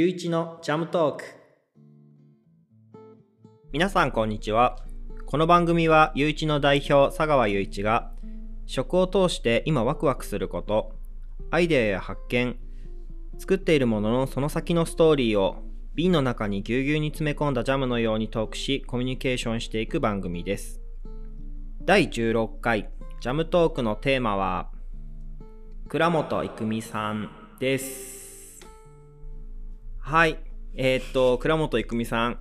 ゆういちのジャムトーク。皆さんこんにちは。この番組はゆういちの代表佐川ゆういちが食を通して今ワクワクすることアイデアや発見作っているもののその先のストーリーを瓶の中にぎゅうぎゅうに詰め込んだジャムのようにトークしコミュニケーションしていく番組です。第16回ジャムトークのテーマは倉本郁美さんです。はい。えー、っと倉本郁美さん。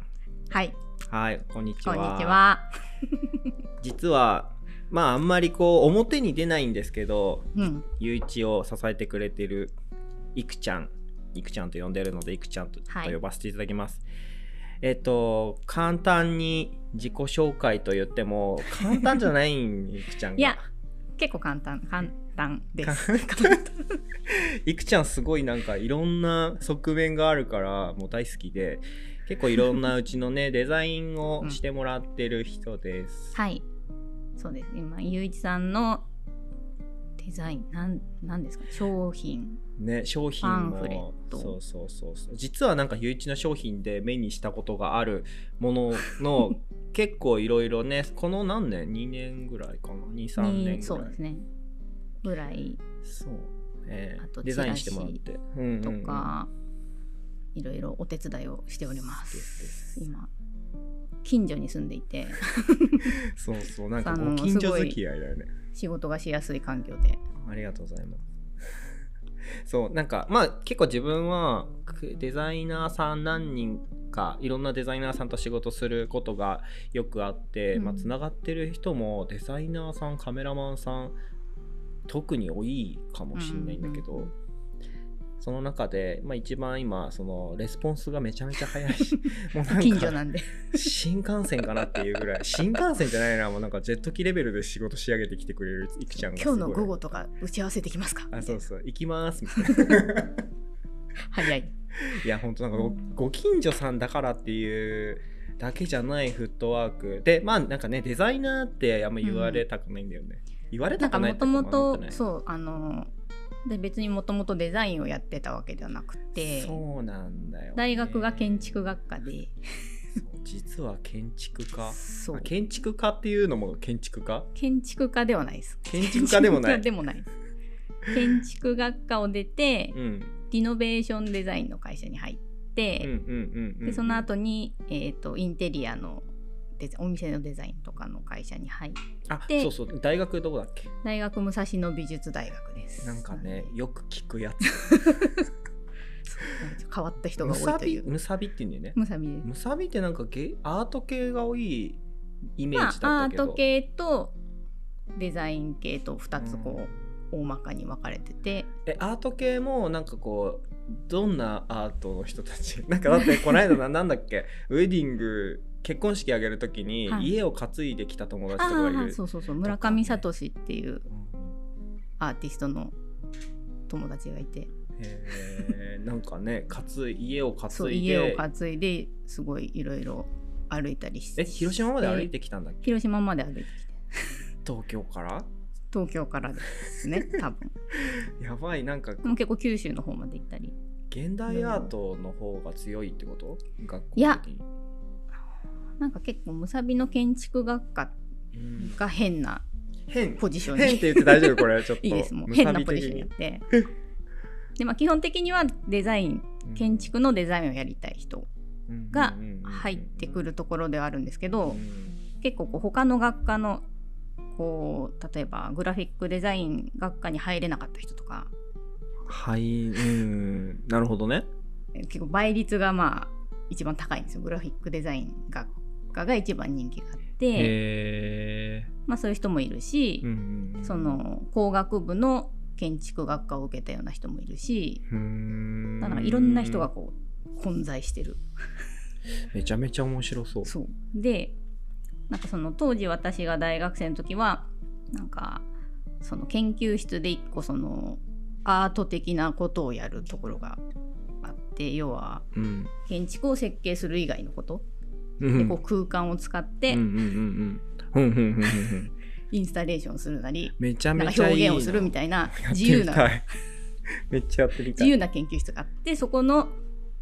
はい、はいこんにちは。こんにちは。実はまああんまりこう表に出ないんですけどうん、ゆういちを支えてくれてるいくちゃん。いくちゃんと呼んでるのでいくちゃんと,、はい。呼ばせていただきます。えっと簡単に自己紹介と言っても簡単じゃないんいくちゃんが。いや結構簡単、簡単です。いくちゃんすごいなんかいろんな側面があるからもう大好きで結構いろんなうちのね デザインをしてもらってる人です、はい、そうです。今ゆういちさんのデザインなんなんですか？商品。ね商品パンもフレット。そうそうそうそう。実はなんかゆういちの商品で目にしたことがあるものの 結構いろいろねこの何年？2年ぐらいかな？23年ぐらい。にそうですね。ぐらい。そうえーあとデザインしてもらって、とか、いろいろお手伝いをしておりまです。今近所に住んでいて。そうそうなんかあ のご近所付き合いだよね。仕事がしやすい環境で。ありがとうございます。そうなんかまあ結構自分はくデザイナーさん何人かいろんなデザイナーさんと仕事することがよくあって、うん。まあ、つながってる人もデザイナーさんカメラマンさん特に多いかもしれないんだけど、うんうんうん。その中で、まあ、一番今そのレスポンスがめちゃめちゃ早い。し もうなんか近所なんで。新幹線かなっていうぐらい。新幹線じゃないなもうなんかジェット機レベルで仕事仕上げてきてくれるいくちゃんが今日の午後とか打ち合わせできますか？あそうそう。行きます。みたいな。早い。いや本当なんかごご近所さんだからっていうだけじゃないフットワーク。でまあなんかねデザイナーってあんま言われたくないんだよね、言われたくないもともとうそうあので別にもともとデザインをやってたわけではなくてそうなんだよね、大学が建築学科で。実は建築家？そう。あ建築家っていうのも建築家？建築家ではないです。建築家でもない。建築学科を出て、うん。リノベーションデザインの会社に入って、でその後に、えー、とインテリアのデザお店のデザインとかの会社に入ってそうそう大学どこだっけ？大学武蔵野美術大学です。なんかねよく聞くやつ。変わった人が多いという。びむさびって言うんだよね。むさびです。むさびってなんかゲアート系が多いイメーまジだあ、アったけど、ート系とデザイン系と2つこう、大まかに分かれてて。えアート系もなんかこうどんなアートの人たち？なんかだってこの間ななんだっけ？ウェディング結婚式あげる時にはい。家を担いできた友達あとかがいる、あそうそうそう。村上聡っていううんアーティストの友達がいて。へー。なんかね 担い家を担いで。家を担いですごいいろいろ歩いたりして。え広島まで歩いてきたんだっけ？広島まで歩いてきて。東京から？東京からですね 多分。やばいなんか。でも結構九州の方まで行ったり。現代アートの方が強いってこと？学校いや的になんか結構むさびの建築学科うん。が変な変。ポジションに変って言って大丈夫これ。ちょっと。いいです。もう変なポジションにあって。で、まあ、基本的にはデザイン建築のデザインをやりたい人が入ってくるところではあるんですけど、結構こう他の学科のこう例えばグラフィックデザイン学科に入れなかった人とか。はいうん。なるほどね。え結構倍率がまあ一番高いんですよ。グラフィックデザイン学科が一番人気があって、まあ、そういう人もいるし、その工学部の建築学科を受けたような人もいるしうん。だからいろんな人がこう混在してる。めちゃめちゃ面白そう。そう。でなんかその当時私が大学生の時はなんかその研究室で一個そのアート的なことをやるところがあって要はうん。建築を設計する以外のこと、うんでこう空間を使ってインスタレーションするなりめちゃめちゃ表現をするみたいな自由な めっちゃ自由な研究室があってそこの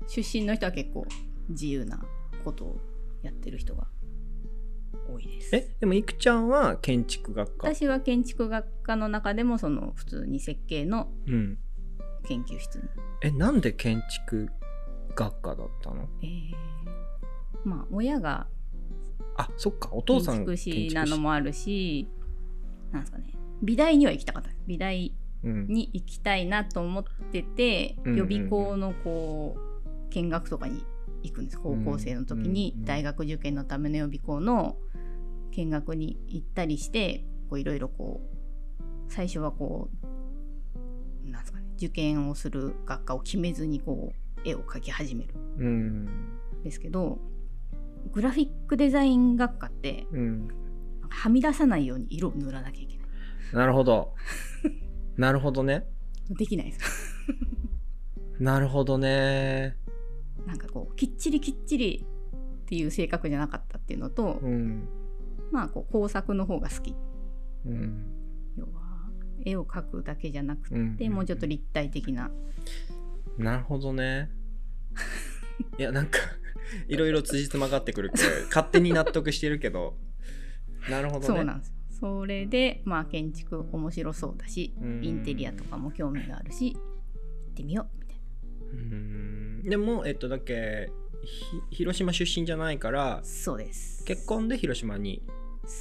出身の人は結構自由なことをやってる人が多いです。えでもいくちゃんは建築学科。私は建築学科の中でもその普通に設計のうん。研究室に、えなんで建築学科だったの？えーまあ親があそっかお父建さん築士なのもあるしなんですかね。美大には行きたかった。美大うん。に行きたいなと思ってて、うんうんうん。予備校のこう見学とかに行くんです。高校生の時にうんうんうん大学受験のための予備校の見学に行ったりしてこういろいろこう最初はこうなんですかね受験をする学科を決めずにこう絵を描き始めるうん。んですけどグラフィックデザイン学科ってうん。はみ出さないように色を塗らなきゃいけない。なるほど。なるほどね。できないです。か なるほどね。なんかこうきっちりきっちりっていう性格じゃなかったっていうのと、うん。まあこう工作の方が好き。うん。要は絵を描くだけじゃなくて、うん。もうちょっと立体的な。なるほどね。いやなんか いろいろ辻褄がってくるけど 勝手に納得してるけど。なるほどね。そうなんですよ。それでまあ建築面白そうだしうん。インテリアとかも興味があるし行ってみようみたいな。うん。でもえっとだっけひ広島出身じゃないからそうです。結婚で広島に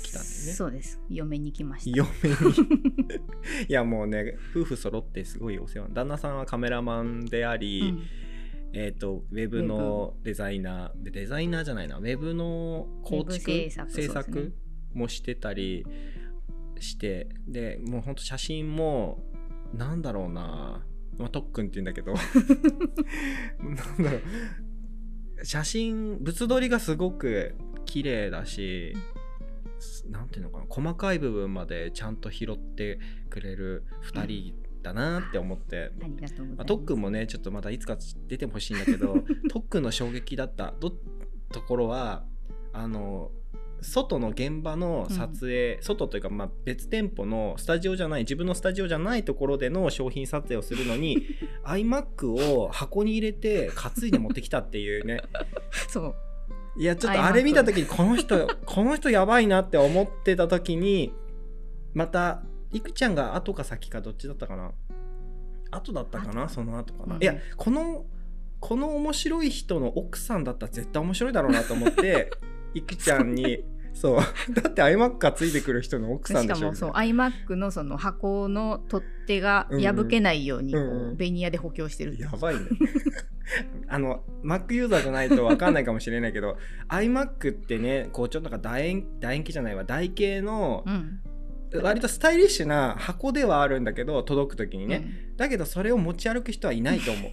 来たんだよね。そうです。嫁に来ました。嫁に。いやもうね夫婦揃ってすごいお世話。旦那さんはカメラマンであり、うんえっ、とウェブのデザイナーでデザイナーじゃないな。ウェブの構築制作制作もしてたりしてでもうほんと写真もなんだろうな。まあ、特訓って言うんだけど。なんだろう。写真物撮りがすごく綺麗だしなんていうのかな。細かい部分までちゃんと拾ってくれる2人だ。なって思って、ありがとうございまあ、ます特訓もねちょっとまたいつか出てほしいんだ。けど特訓の衝撃だ。ったところはあの外の現場の撮影、外というかまあ別店舗のスタジオじゃない自分のスタジオじゃないところでの商品撮影をするのに iMac を箱に入れて担いで持ってきたっていうねそういやちょっとあれ見た時にこの人この人やばいなって思ってた時にまたいくちゃんが後か先かどっちだったかな？後だったかな？後その後かな、うん。いやこのこの面白い人の奥さんだったら絶対面白いだろうなと思って いくちゃんにそう。だって iMac がついてくる人の奥さんでしょしかもそう iMac のその箱の取っ手が破けないようにこう、うんうん。ベニヤで補強してるやばいね。あの Mac ユーザーじゃないと分かんないかもしれないけど iMac ってねこうちょっとなんか楕円楕円形じゃないわ。台形のうん割とスタイリッシュな箱ではあるんだけど届く時にね、うん。だけどそれを持ち歩く人はいないと思う、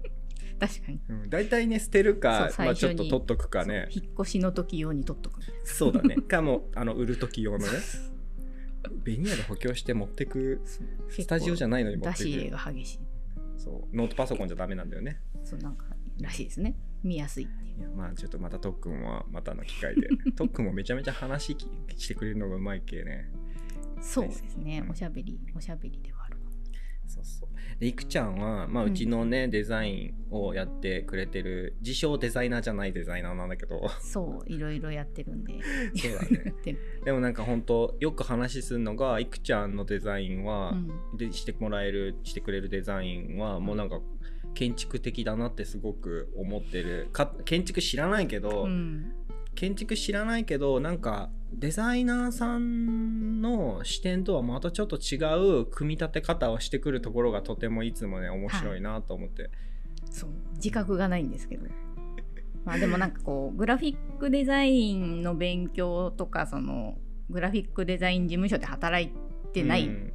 確かに。うん、大体ね捨てるかまあ、ちょっと取っとくかね。引っ越しの時用に取っとく。そうだね。かもあの売る時用のね。ベニヤで補強して持ってくスタジオじゃないのに持って出し入れくが激しい。そう。ノートパソコンじゃダメなんだよね。そうなんからしいですね。見やすいっていう。まあちょっとまた特訓はまたの機会で。特訓もめちゃめちゃ話きしてくれるのがうまいけねそうですね。うん。おしゃべりおしゃべりではある。かそうそう。でいくちゃんは、まあ、うんうちのね、デザインをやってくれてる自称デザイナーじゃないデザイナーなんだけど。そういろいろやってるんで。そうだね。でもなんか本当よく話するのがいくちゃんのデザインは、うん。でしてもらえるしてくれるデザインはもうなんか建築的だなってすごく思ってる。か建築知らないけど、うん建築知らないけどなんかデザイナーさんの視点とはまたちょっと違う組み立て方をしてくるところがとてもいつもね面白いなと思って、そう自覚がないんですけどまあでもなんかこうグラフィックデザインの勉強とかそのグラフィックデザイン事務所で働いてない、うん。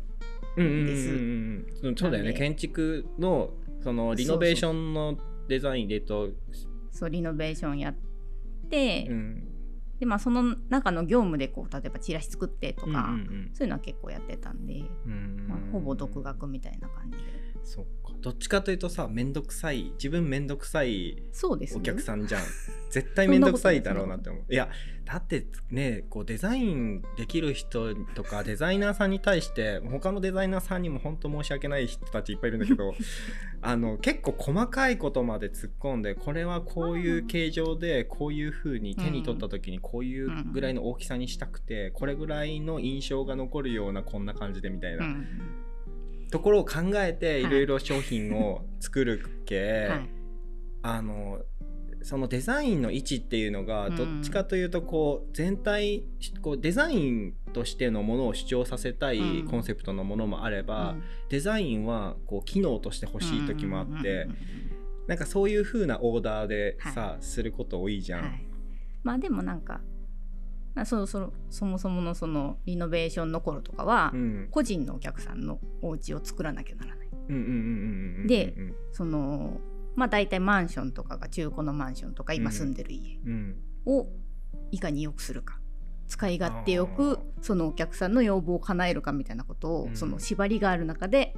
うんうんうんですうんうん。そうだよね。建築のそのリノベーションのデザインでとそうリノベーションやって、うん。でまあその中の業務でこう例えばチラシ作ってとか、うんうんそういうのは結構やってたんで、うんうん。まあ、ほぼ独学みたいな感じでそっか。どっちかというとさ面倒くさい自分面倒くさいそうです、ね、お客さんじゃん。絶対面倒くさいだろうなって思う。い。やだってねこうデザインできる人とかデザイナーさんに対して他のデザイナーさんにも本当申し訳ない人たちいっぱいいるんだけど あの結構細かいことまで突っ込んでこれはこういう形状でこういう風に手に取った時にこういうぐらいの大きさにしたくてこれぐらいの印象が残るようなこんな感じでみたいな。うんところを考えてい。ろいろ商品を作るけ、はい、あのそのデザインの位置っていうのがどっちかというとこう全体こうデザインとしてのものを主張させたいコンセプトのものもあれば、デザインはこう機能として欲しい時もあって、なんかそういう風なオーダーでさ、はい、すること多いじゃん。はい、まあでもなんかそそそもそものそのリノベーションの頃とかは、うん、個人のお客さんのお家を作らなきゃならない。でそのまあ大体マンションとかが中古のマンションとか今住んでる家をいかに良くするか。使い勝手よくそのお客さんの要望を叶えるかみたいなことを、その縛りがある中で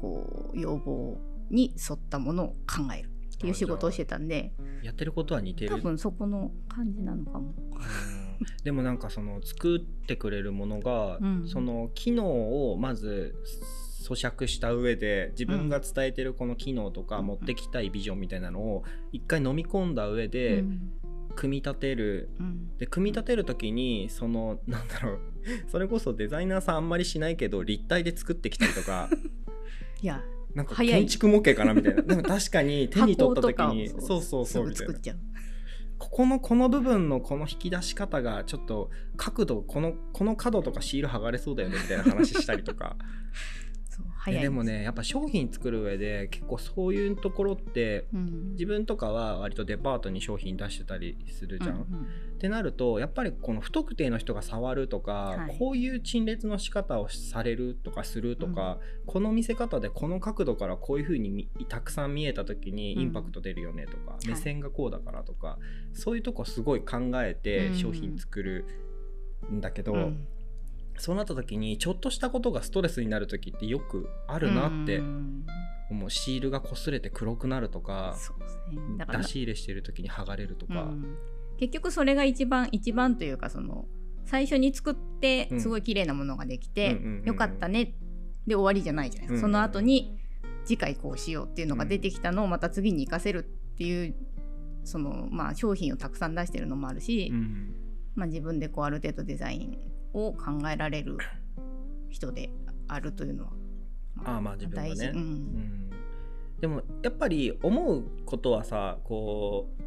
こう要望に沿ったものを考えるっていう仕事をしてたんで。やってることは似てる。多分そこの感じなのかも。でもなんかその作ってくれるものが、うん、その機能をまず咀嚼した上で自分が伝えてるこの機能とか持ってきたいビジョンみたいなのを一回飲み込んだ上で組み立てる、うん、で組み立てる時にそのなんだろう。それこそデザイナーさんあんまりしないけど立体で作ってきたりとか。いやなんか建築模型かなみたいな。でも確かに 手に取った時にそうそうそうみたいな。ここのこの部分のこの引き出し方がちょっと角度このこの角とかシール剥がれそうだよねみたいな話したりとか 早いでもねやっぱ商品作る上で結構そういうところって、うん、自分とかは割とデパートに商品出してたりするじゃん。うんうん、ってなるとやっぱりこの不特定の人が触るとか、はい、こういう陳列の仕方をされるとかするとか、うん、この見せ方でこの角度からこういう風にたくさん見えた時にインパクト出るよねとか、目線がこうだからとか、はい、そういうとこすごい考えて商品作るんだけど。そうなった時にちょっとしたことがストレスになる時ってよくあるなって思う。シールが擦れて黒くなるとかね、出し入れしてる時に剥がれるとか、結局それが一番一番というかその最初に作ってすごい綺麗なものができて、よかったねで終わりじゃないじゃないですか、その後に次回こうしようっていうのが出てきたのをまた次に生かせるっていうそのまあ商品をたくさん出してるのもあるし、まあ、自分でこうある程度デザインを考えられる人であるというのは、まあ、あまあ自分がね、うん。うん、でもやっぱり思うことはさこう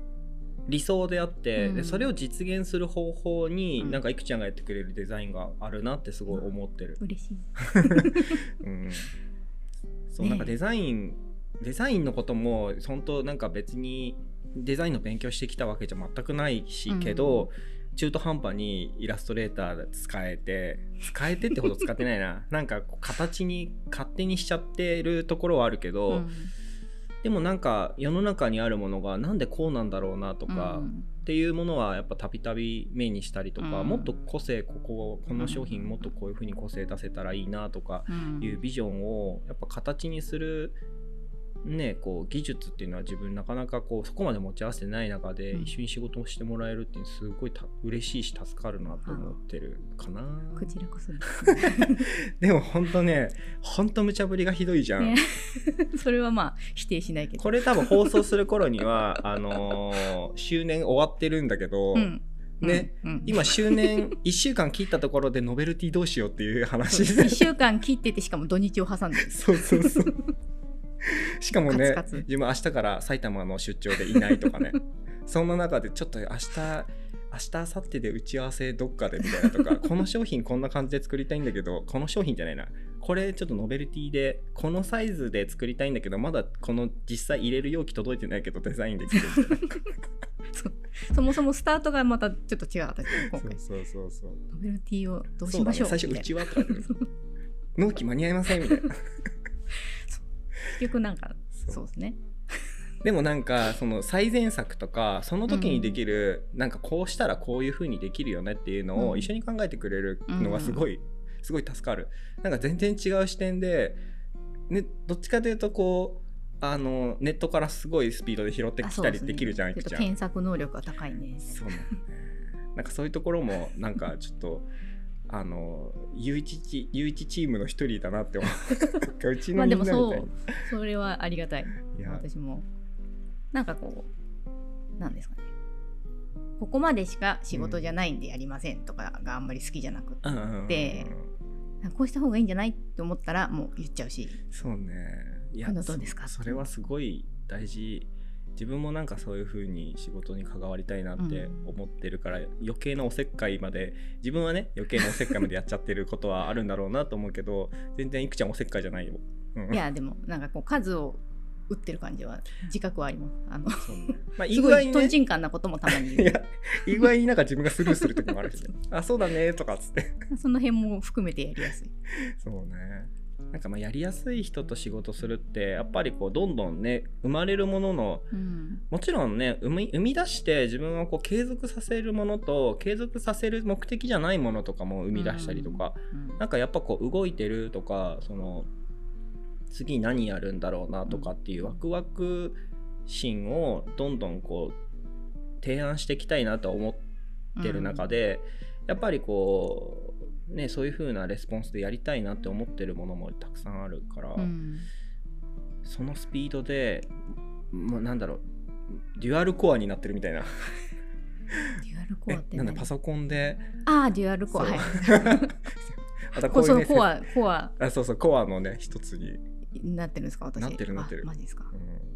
理想であって、うん、でそれを実現する方法に、うん、なんかいくちゃんがやってくれるデザインがあるなってすごい思ってる。嬉しい、うん、そう、ね、なんかデザインデザインのことも本当なんか別にデザインの勉強してきたわけじゃ全くないし、けど中途半端にイラストレーター使えて使えてってほど使ってないな。なんか形に勝手にしちゃってるところはあるけど、うん、でもなんか世の中にあるものがなんでこうなんだろうなとか、うん、っていうものはやっぱたびたび目にしたりとか、うん、もっと個性こここの商品もっとこういうふうに個性出せたらいいなとかいうビジョンをやっぱ形にするね、こう技術っていうのは自分なかなかこうそこまで持ち合わせてない中で一緒に仕事をしてもらえるっていうのすごいた嬉しいし助かるなと思ってるかな。こちらこそで も本当ね本当無茶ぶりがひどいじゃん。ね、それはまあ否定しないけど。これ多分放送する頃には あのー、周年終わってるんだけど。うんね、うんうん、今周年1週間切ったところでノベルティどうしようっていう話1週間切っててしかも土日を挟んでるそうそうそう しかもね自分明日から埼玉の出張でいないとかね。そんな中でちょっと明日明日明後日で打ち合わせどっかでみたいなとか この商品こんな感じで作りたいんだけどこの商品じゃないな。これちょっとノベルティでこのサイズで作りたいんだけどまだこの実際入れる容器届いてないけどデザインできるそもそもスタートがまたちょっと違う。私今回。そうそうそうノベルティをどうしましょう、ね、最初うちはとか納期間に合いませんみたいな結局なんかそう。ですね。でもなんかその最善策とかその時にできる、なんかこうしたらこういう風にできるよねっていうのを一緒に考えてくれるのがすごい、すごい助かる。なんか全然違う視点でね、どっちかというとこうあのネットからすごいスピードで拾ってきたりできるじゃん、ね、検索能力が高いね。そうね。なんかそういうところもなんかちょっとあの U1 チ U1 チームの一人だなって思う。うちのみんなみたいまあでもそうそれはありがたい。私も。なんかこうなんですかね。ここまでしか仕事じゃないんでやりませんとかがあんまり好きじゃなくて、こうした方がいいんじゃないって思ったらもう言っちゃうし。そうね。いやどうですか？それはすごい大事自分もなんかそういう風に仕事に関わりたいなって思ってるから、うん、余計なおせっかいまで自分はね余計なおせっかいまでやっちゃってることはあるんだろうなと思うけど全然いくちゃんおせっかいじゃないよ、うん、いやでもなんかこう数を打ってる感じは自覚はあります。あの、ね、まあ、すごいとんちんかんなこともたまに。いや、意外になんか自分がスルーする時もあるし、ね、あ、そうだねとかっつって。その辺も含めてやりやすい。そうね。なんかまあやりやすい人と仕事するってやっぱりこうどんどんね生まれるものの、うん、もちろんね生み生み出して自分をこう継続させるものと継続させる目的じゃないものとかも生み出したりとか、うん。うん、なんかやっぱこう動いてるとかその次何やるんだろうなとかっていうワクワク心をどんどんこう提案していきたいなと思ってる中で、やっぱりこうね、そういう風なレスポンスでやりたいなって思ってるものもたくさんあるから、うん、そのスピードで、まあ、なんだろうデュアルコアになってるみたいな。デュアルコアってなんだパソコンで。ああデュアルコアはい。またこういう、ね、コアコア。あそうそうコアのね一つに。なってるんですか私。なってるなってる。マジですか、うん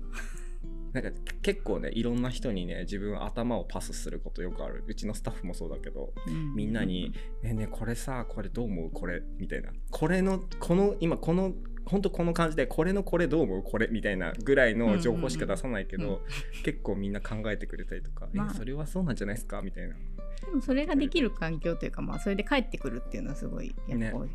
なんか結構ねいろんな人にね自分頭をパスすることよくある。うちのスタッフもそうだけど、うん、みんなに「ねえねえこれさこれどう思う？これ」みたいな。これのこの今この本当この感じでこれのこれどう思う？これみたいなぐらいの情報しか出さないけど、結構みんな考えてくれたりとか、まあ、それはそうなんじゃないですか？みたいな。でもそれができる環境というか、まあ、それで帰ってくるっていうのはすごいやっぱ、ね、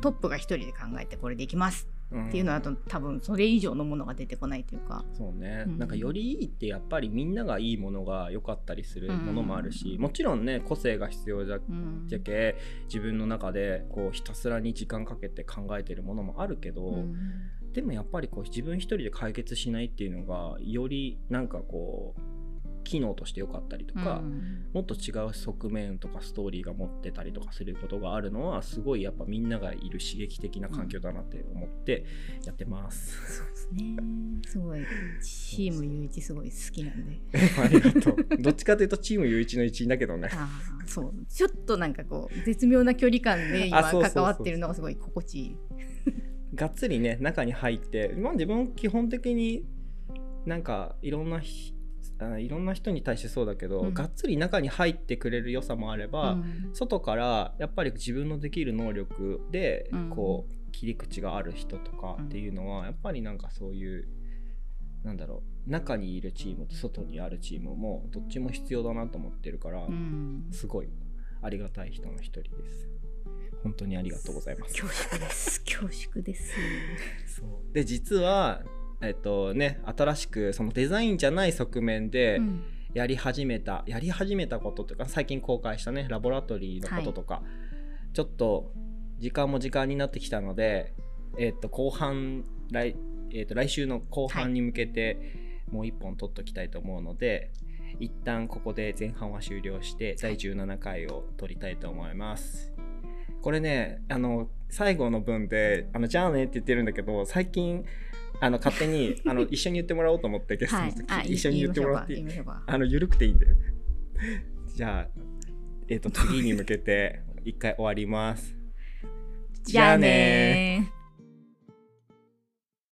トップが一人で考えてこれできますっていうのはと多分それ以上のものが出てこないというか。そうね、うん、なんかよりいいってやっぱりみんながいいものが良かったりするものもあるし、うん、もちろんね個性が必要じゃ,、じゃけ自分の中でこうひたすらに時間かけて考えてるものもあるけど、うん、でもやっぱりこう自分一人で解決しないっていうのがよりなんかこう機能として良かったりとか、うん、もっと違う側面とかストーリーが持ってたりとかすることがあるのはすごいやっぱみんながいる刺激的な環境だなって思ってやってます。うん、そうですね。すごいチーム U1 すごい好きなんで。ありがとう。どっちかというとチーム U1 の一員だけどね。そう。ちょっとなんかこう絶妙な距離感で今関わってるのがすごい心地いい。がっつりね中に入って、まあ自分基本的になんかいろんなあいろんな人に対してそうだけど、うん、がっつり中に入ってくれる良さもあれば、うん、外からやっぱり自分のできる能力でこう、切り口がある人とかっていうのは、やっぱりなんかそういうなんだろう中にいるチームと外にあるチームもどっちも必要だなと思ってるから、すごいありがたい人の一人です。本当にありがとうございます。恐縮です。恐縮です。そうで実はえっとね、新しくそのデザインじゃない側面でやり始めた、うん、やり始めたことというか最近公開したねラボラトリーのこととか、はい、ちょっと時間も時間になってきたので、えっと後半来,、えっと来週の後半に向けてもう一本取っときたいと思うので、はい、一旦ここで前半は終了して第17回を取りたいと思います。これねあの最後の文で「あのじゃあね」って言ってるんだけど最近あの勝手に あの一緒に言ってもらおうと思ってゲストの時、はい、一緒に言ってもらって。いいあの緩くていいんでじゃあえっ、ー、と次に向けて一回終わります。じゃあね